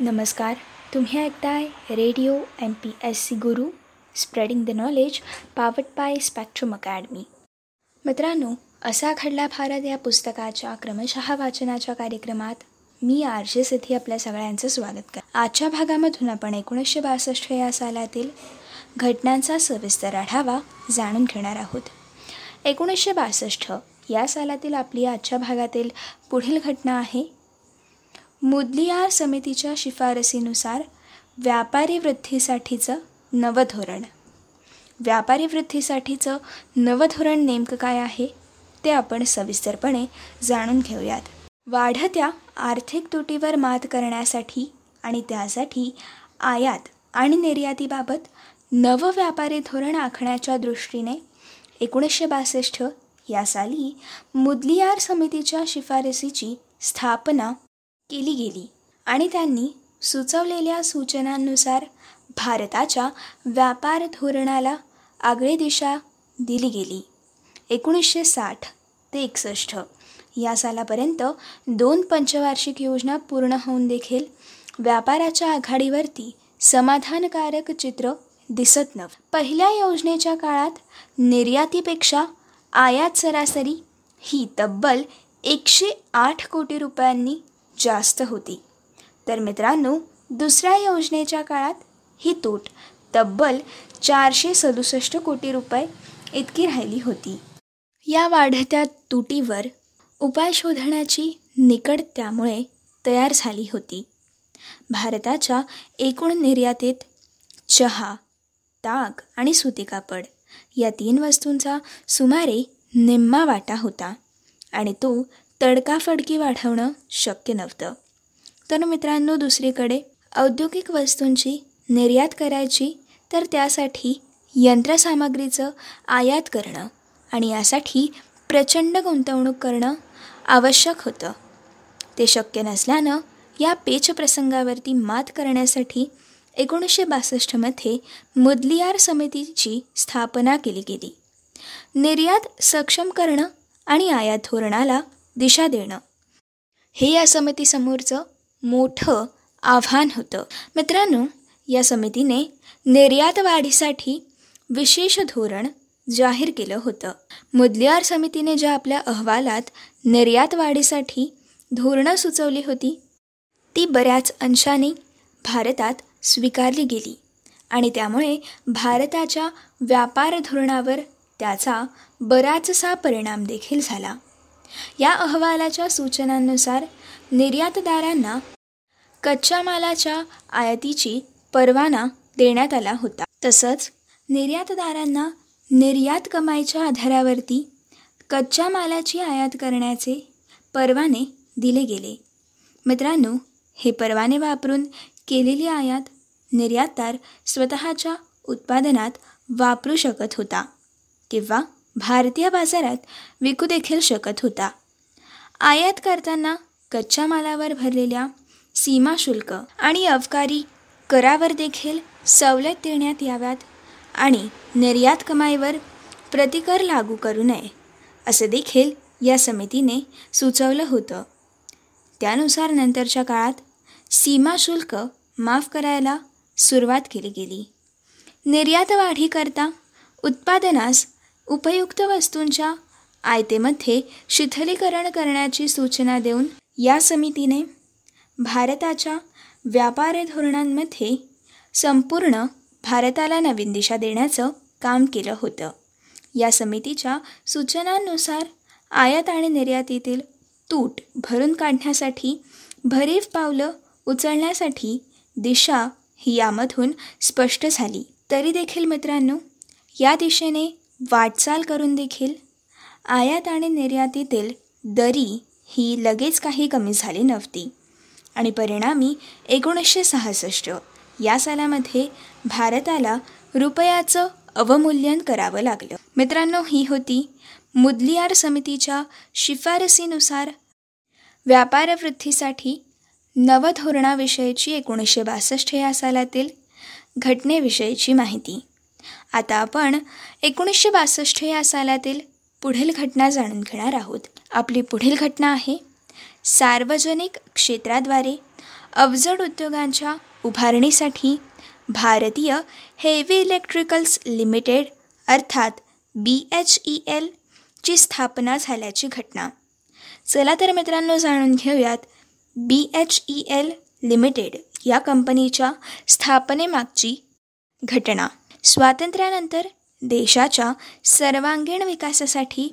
नमस्कार तुम्ही ऐकताय radio M P S C Guru spreading the knowledge powered by Spectrum Academy. मित्रांनो असा घडला भारत या पुस्तकाच्या क्रमशः वाचनाच्या कार्यक्रमात. मी आर जे सिद्धी आपल्या सगळ्यांचं स्वागत कर आजच्या भागामधून आपण एकोणीसशे बासष्ट या सालातील घटनांचा सविस्तर आढावा जाणून घेणार आहोत. एकोणीसशे बासष्ट या सालातील आपली आजच्या भागातील पुढील घटना आहे मुदलियार समितीच्या शिफारसीनुसार व्यापारी वृद्धीसाठीचं नवं धोरण. व्यापारी वृद्धीसाठीचं नवं धोरण नेमकं काय आहे ते आपण सविस्तरपणे जाणून घेऊयात. वाढत्या आर्थिक तुटीवर मात करण्यासाठी आणि त्यासाठी आयात आणि निर्यातीबाबत नवं व्यापारी धोरण आखण्याच्या दृष्टीने एकोणीसशे बासष्ट या साली मुदलियार समितीच्या शिफारसीची स्थापना केली गेली आणि त्यांनी सुचवलेल्या सूचनांनुसार भारताच्या व्यापार धोरणाला आगळी दिशा दिली गेली. एकोणीसशे साठ ते एकसष्ट या सालापर्यंत दोन पंचवार्षिक योजना पूर्ण होऊन देखील व्यापाराच्या आघाडीवरती समाधानकारक चित्र दिसत नव्ह. पहिल्या योजनेच्या काळात निर्यातीपेक्षा आयात सरासरी ही तब्बल एकशे आठ कोटी रुपयांनी जास्त होती. तर मित्रांनो दुसऱ्या योजनेच्या काळात ही तूट तब्बल चारशे सदुसष्ट कोटी रुपये इतकी राहिली होती. या वाढत्या तुटीवर उपाय शोधण्याची निकड त्यामुळे तयार झाली होती. भारताच्या एकूण निर्यातीत चहा ताग आणि सुती कापड या तीन वस्तूंचा सुमारे निम्मा वाटा होता आणि तो तडकाफडकी वाढवणं शक्य नव्हतं. तर मित्रांनो दुसरीकडे औद्योगिक वस्तूंची निर्यात करायची तर त्यासाठी यंत्रसामग्रीचं आयात करणं आणि यासाठी प्रचंड गुंतवणूक करणं आवश्यक होतं. ते शक्य नसल्यानं या पेच प्रसंगावरती मात करण्यासाठी एकोणीसशे बासष्टमध्ये मुदलियार समितीची स्थापना केली गेली. निर्यात सक्षम करणं आणि आयात धोरणाला दिशा देणं. हे या समितीसमोरचं मोठं आव्हान होतं. मित्रांनो या समितीने निर्यात वाढीसाठी विशेष धोरण जाहीर केलं होतं. मुदलियार समितीने ज्या आपल्या अहवालात निर्यात वाढीसाठी धोरणं सुचवली होती ती बऱ्याच अंशाने भारतात स्वीकारली गेली आणि त्यामुळे भारताच्या व्यापार धोरणावर त्याचा बराचसा परिणाम देखील झाला. या अहवालाच्या सूचनांनुसार निर्यातदारांना कच्च्या मालाच्या आयातीची परवाना देण्यात आला होता. तसंच निर्यातदारांना निर्यात कमाईच्या आधारावरती कच्च्या मालाची आयात करण्याचे परवाने दिले गेले. मित्रांनो हे परवाने वापरून केलेली आयात निर्यातदार स्वतःच्या उत्पादनात वापरू शकत होता किंवा भारतीय बाजारात विकू देखील शकत होता. आयात करताना कच्च्या मालावर भरलेल्या सीमा शुल्क आणि अवकारी करावर देखील सवलत देण्यात याव्यात आणि निर्यात कमाईवर प्रतिकर लागू करू नये असं देखील या समितीने सुचवलं होतं. त्यानुसार नंतरच्या काळात सीमा शुल्क माफ करायला सुरुवात केली गेली. निर्यात वाढीकरता उत्पादनास उपयुक्त वस्तूंच्या आयतेमध्ये शिथिलीकरण करण्याची सूचना देऊन या समितीने भारताच्या व्यापार धोरणांमध्ये संपूर्ण भारताला नवीन दिशा देण्याचं काम केलं होतं. या समितीच्या सूचनांनुसार आयात आणि निर्यातीतील तूट भरून काढण्यासाठी भरीव पावलं उचलण्यासाठी दिशा ही यामधून स्पष्ट झाली. तरी देखील मित्रांनो या दिशेने वाटचाल करून देखील आयात आणि निर्यातीतील दरी ही लगेच काही कमी झाली नव्हती. आणि परिणामी एकोणीसशे सहासष्ट या सालामध्ये भारताला रुपयाचं अवमूल्यन करावं लागलं. मित्रांनो ही होती मुदलियार समितीच्या शिफारसीनुसार व्यापारवृद्धीसाठी नवधोरणाविषयीची एकोणीसशे बासष्ट या सालातील घटनेविषयीची माहिती. आता आपण एकोणीसशे बासष्ट या सालातील पुढील घटना जाणून घेणार आहोत. आपली पुढील घटना आहे सार्वजनिक क्षेत्राद्वारे अवजड उद्योगांच्या उभारणीसाठी भारतीय हेवी इलेक्ट्रिकल्स लिमिटेड अर्थात बी एच ई एल ची स्थापना झाल्याची घटना. चला तर मित्रांनो जाणून घेऊयात B H E L limited या कंपनीच्या स्थापनेमागची घटना. स्वातंत्र्यानंतर देशाच्या सर्वांगीण विकासासाठी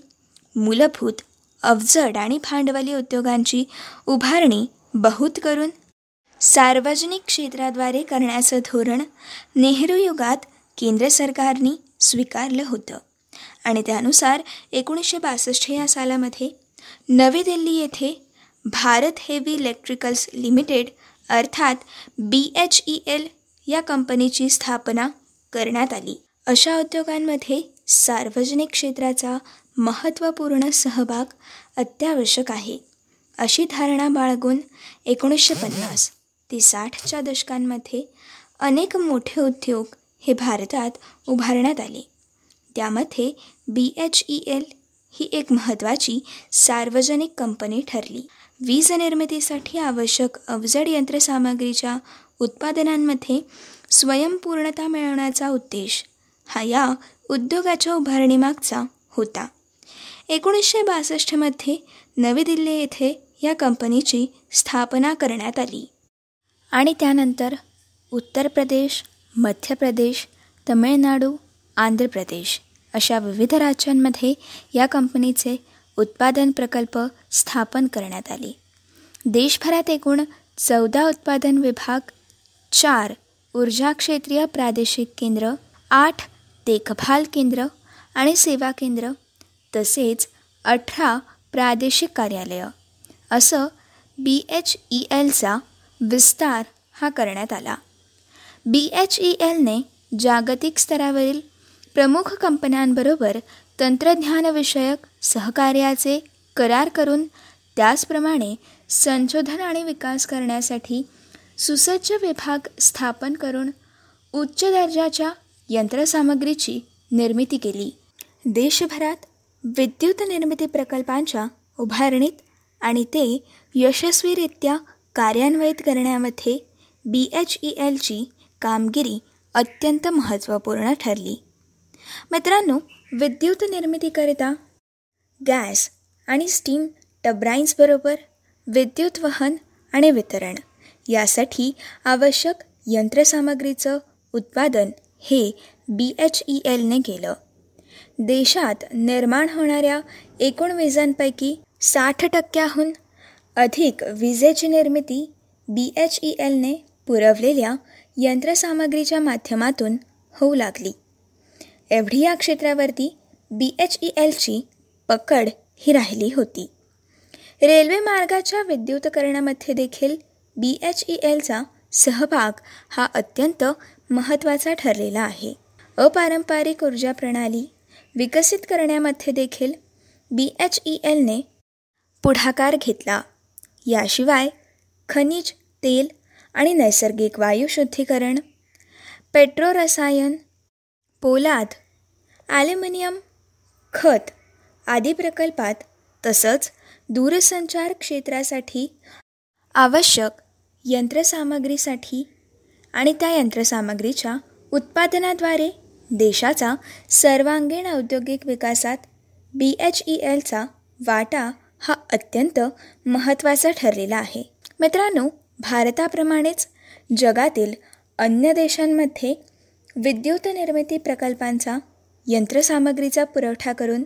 मूलभूत अवजड आणि भांडवली उद्योगांची उभारणी बहुत करून सार्वजनिक क्षेत्राद्वारे करण्याचं धोरण नेहरू युगात केंद्र सरकारने स्वीकारलं होतं. आणि त्यानुसार एकोणीसशे बासष्ट या सालामध्ये नवी दिल्ली येथे भारत हेवी इलेक्ट्रिकल्स लिमिटेड अर्थात बी एच ई एल या कंपनीची स्थापना करण्यात आली. अशा उद्योगांमध्ये सार्वजनिक क्षेत्राचा महत्त्वपूर्ण सहभाग अत्यावश्यक आहे. अशी धारणा बाळगून एकोणीसशे पन्नास ते साठच्या दशकांमध्ये अनेक मोठे उद्योग हे भारतात उभारण्यात आले. त्यामध्ये बी एच ई एल ही एक महत्त्वाची सार्वजनिक कंपनी ठरली. वीज निर्मितीसाठी आवश्यक अवजड यंत्रसामग्रीच्या उत्पादनांमध्ये स्वयंपूर्णता मिळवण्याचा उद्देश हा या उद्योगाच्या उभारणीमागचा होता. एकोणीसशे बासष्टमध्ये नवी दिल्ली येथे या कंपनीची स्थापना करण्यात आली. आणि त्यानंतर उत्तर प्रदेश मध्य प्रदेश तमिळनाडू आंध्र प्रदेश अशा विविध राज्यांमध्ये या कंपनीचे उत्पादन प्रकल्प स्थापन करण्यात आले. देशभरात एकूण चौदा उत्पादन विभाग चार ऊर्जा क्षेत्रीय प्रादेशिक केंद्र आठ देखभाल केंद्र आणि सेवा केंद्र तसेच अठरा प्रादेशिक कार्यालयं. असं बी एच ई एलचा विस्तार हा करण्यात आला. बी एच ई एलने जागतिक स्तरावरील प्रमुख कंपन्यांबरोबर तंत्रज्ञानविषयक सहकार्याचे करार करून त्याचप्रमाणे संशोधन आणि विकास करण्यासाठी सुसज्ज विभाग स्थापन करून उच्च दर्जाच्या यंत्रसामग्रीची निर्मिती केली. देशभरात विद्युत निर्मिती प्रकल्पांच्या उभारणीत आणि ते यशस्वीरित्या कार्यान्वित करण्यामध्ये बी एच ई एलची कामगिरी अत्यंत महत्त्वपूर्ण ठरली. मित्रांनो विद्युत निर्मितीकरिता गॅस आणि स्टीम टब्राईन्सबरोबर विद्युत वहन आणि वितरण यासाठी आवश्यक यंत्रसामग्रीचं उत्पादन हे बी एच ई एलने केलं. देशात निर्माण होणाऱ्या एकूण विजांपैकी साठ टक्क्याहून अधिक विजेची निर्मिती बी एच ई एलने पुरवलेल्या यंत्रसामग्रीच्या माध्यमातून होऊ लागली. एवढी या क्षेत्रावरती बी एच ई एलची पकड ही राहिली होती. रेल्वे मार्गाच्या विद्युतकरणामध्ये देखील बी एच ई एलचा सहभाग हा अत्यंत महत्त्वाचा ठरलेला आहे. अपारंपरिक ऊर्जा प्रणाली विकसित करण्यामध्ये देखील बी एच ई एलने पुढाकार घेतला. याशिवाय खनिज तेल आणि नैसर्गिक वायू शुद्धीकरण पेट्रोरसायन पोलाद ॲल्युमिनियम खत आदी प्रकल्पात तसंच दूरसंचार क्षेत्रासाठी आवश्यक यंत्रसामग्रीसाठी आणि त्या यंत्रसामग्रीच्या उत्पादनाद्वारे देशाचा सर्वांगीण औद्योगिक विकासात बी एच ई एलचा वाटा हा अत्यंत महत्त्वाचा ठरलेला आहे. मित्रांनो भारताप्रमाणेच जगातील अन्य देशांमध्ये विद्युत निर्मिती प्रकल्पांचा यंत्रसामग्रीचा पुरवठा करून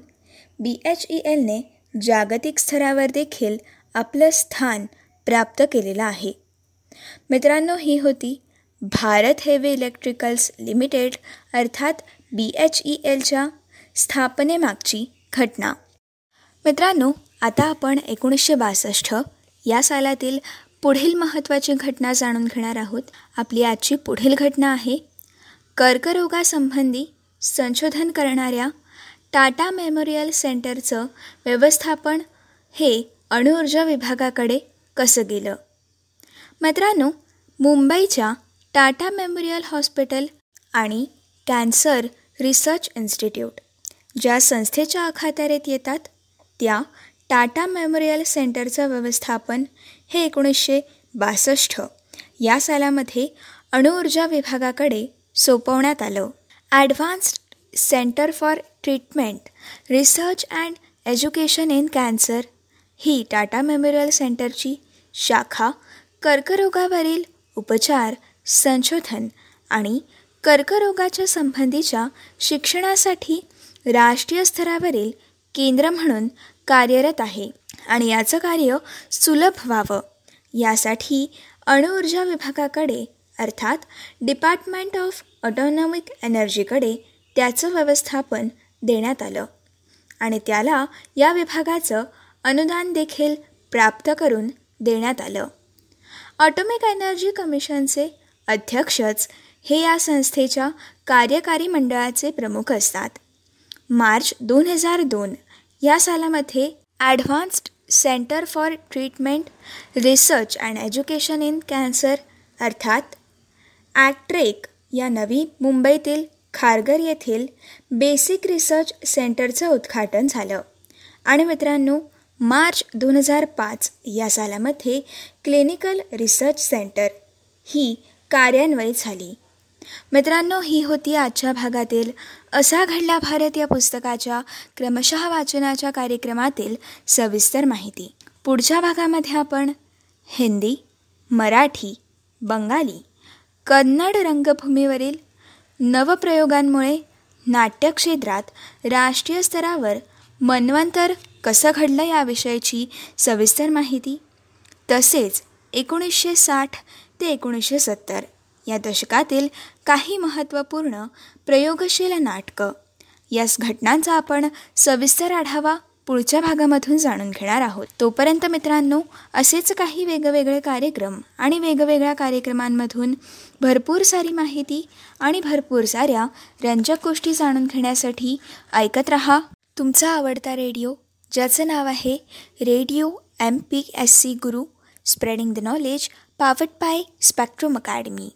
बी एच ई एलने जागतिक स्तरावर देखील आपलं स्थान प्राप्त केलेलं आहे. मित्रांनो ही होती भारत हेवी इलेक्ट्रिकल्स लिमिटेड अर्थात बी एच ई एलच्या स्थापनेमागची घटना. मित्रांनो आता आपण एकोणीसशे बासष्ट या सालातील पुढील महत्त्वाची घटना जाणून घेणार आहोत. आपली आजची पुढील घटना आहे कर्करोगासंबंधी संशोधन करणाऱ्या टाटा मेमोरियल सेंटरचं व्यवस्थापन हे अणुऊर्जा विभागाकडे कसं गेलं? मित्रांनो मुंबईच्या टाटा मेमोरियल हॉस्पिटल आणि कॅन्सर रिसर्च इन्स्टिट्यूट ज्या संस्थेच्या अखात्यारीत येतात त्या टाटा मेमोरियल सेंटरचं व्यवस्थापन हे एकोणीसशे बासष्ट या सालामध्ये अणुऊर्जा विभागाकडे सोपवण्यात आलं. Advanced centre for treatment research and education in cancer he Tata memorial सेंटरची शाखा कर्करोगावरील उपचार संशोधन आणि कर्करोगाच्या संबंधीच्या शिक्षणासाठी राष्ट्रीय स्तरावरील केंद्र म्हणून कार्यरत आहे आणि याचं कार्य सुलभ व्हावं. यासाठी अणुऊर्जा विभागाकडे अर्थात डिपार्टमेंट ऑफ ऑटोनॉमिक एनर्जीकडे त्याचं व्यवस्थापन देण्यात आलं आणि त्याला या विभागाचं अनुदान देखील प्राप्त करून देण्यात आलं. ऑटोमिक एनर्जी कमिशनचे अध्यक्षच हे या संस्थेच्या कार्यकारी मंडळाचे प्रमुख असतात. मार्च दोन हजार दोन या सालामध्ये advanced centre for treatment research and education in cancer अर्थात ॲक्ट्रेक या नवी मुंबईतील खारघर येथील बेसिक रिसर्च सेंटरचं उद्घाटन झालं. आणि मित्रांनो मार्च दोन हजार पाच या सालामध्ये क्लिनिकल रिसर्च सेंटर ही कार्यान्वयित झाली. मित्रांनो ही होती आजच्या भागातील असा घडला भारत या पुस्तकाच्या क्रमशः वाचनाच्या कार्यक्रमातील सविस्तर माहिती. पुढच्या भागामध्ये आपण हिंदी मराठी बंगाली कन्नड रंगभूमीवरील नवप्रयोगांमुळे नाट्यक्षेत्रात राष्ट्रीय स्तरावर मन्वंतर कसं घडलं याविषयीची सविस्तर माहिती? तसेच एकोणीसशे साठ ते एकोणीसशे सत्तर या दशकातील काही महत्त्वपूर्ण प्रयोगशील नाटकं. याच घटनांचा आपण सविस्तर आढावा पुढच्या भागामधून जाणून घेणार आहोत. तोपर्यंत मित्रांनो असेच काही वेगवेगळे कार्यक्रम आणि वेगवेगळ्या कार्यक्रमांमधून भरपूर सारी माहिती आणि भरपूर साऱ्या रंजक गोष्टी जाणून घेण्यासाठी ऐकत रहा. तुमचा आवडता रेडिओ ज्याचं नाव आहे radio M P S C Guru spreading the knowledge powered by Spectrum Academy